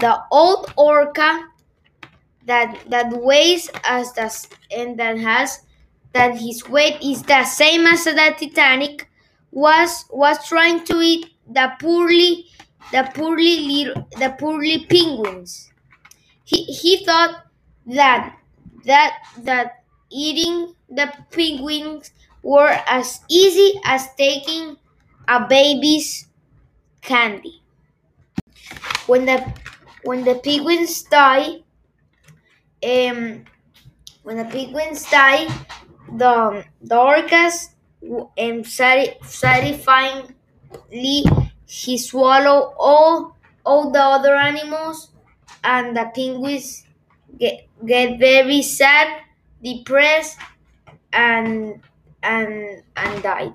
The old orca that that weighs as the and that has that his weight is the same as the Titanic was was trying to eat the poorly the poorly little the poorly penguins. He he thought that that that eating the penguins were as easy as taking a baby's candy. When the when the penguins die, um, when the penguins die, the the orcas um, satisfyingly he swallow all all the other animals, and the penguins get get very sad, depressed, and and and died.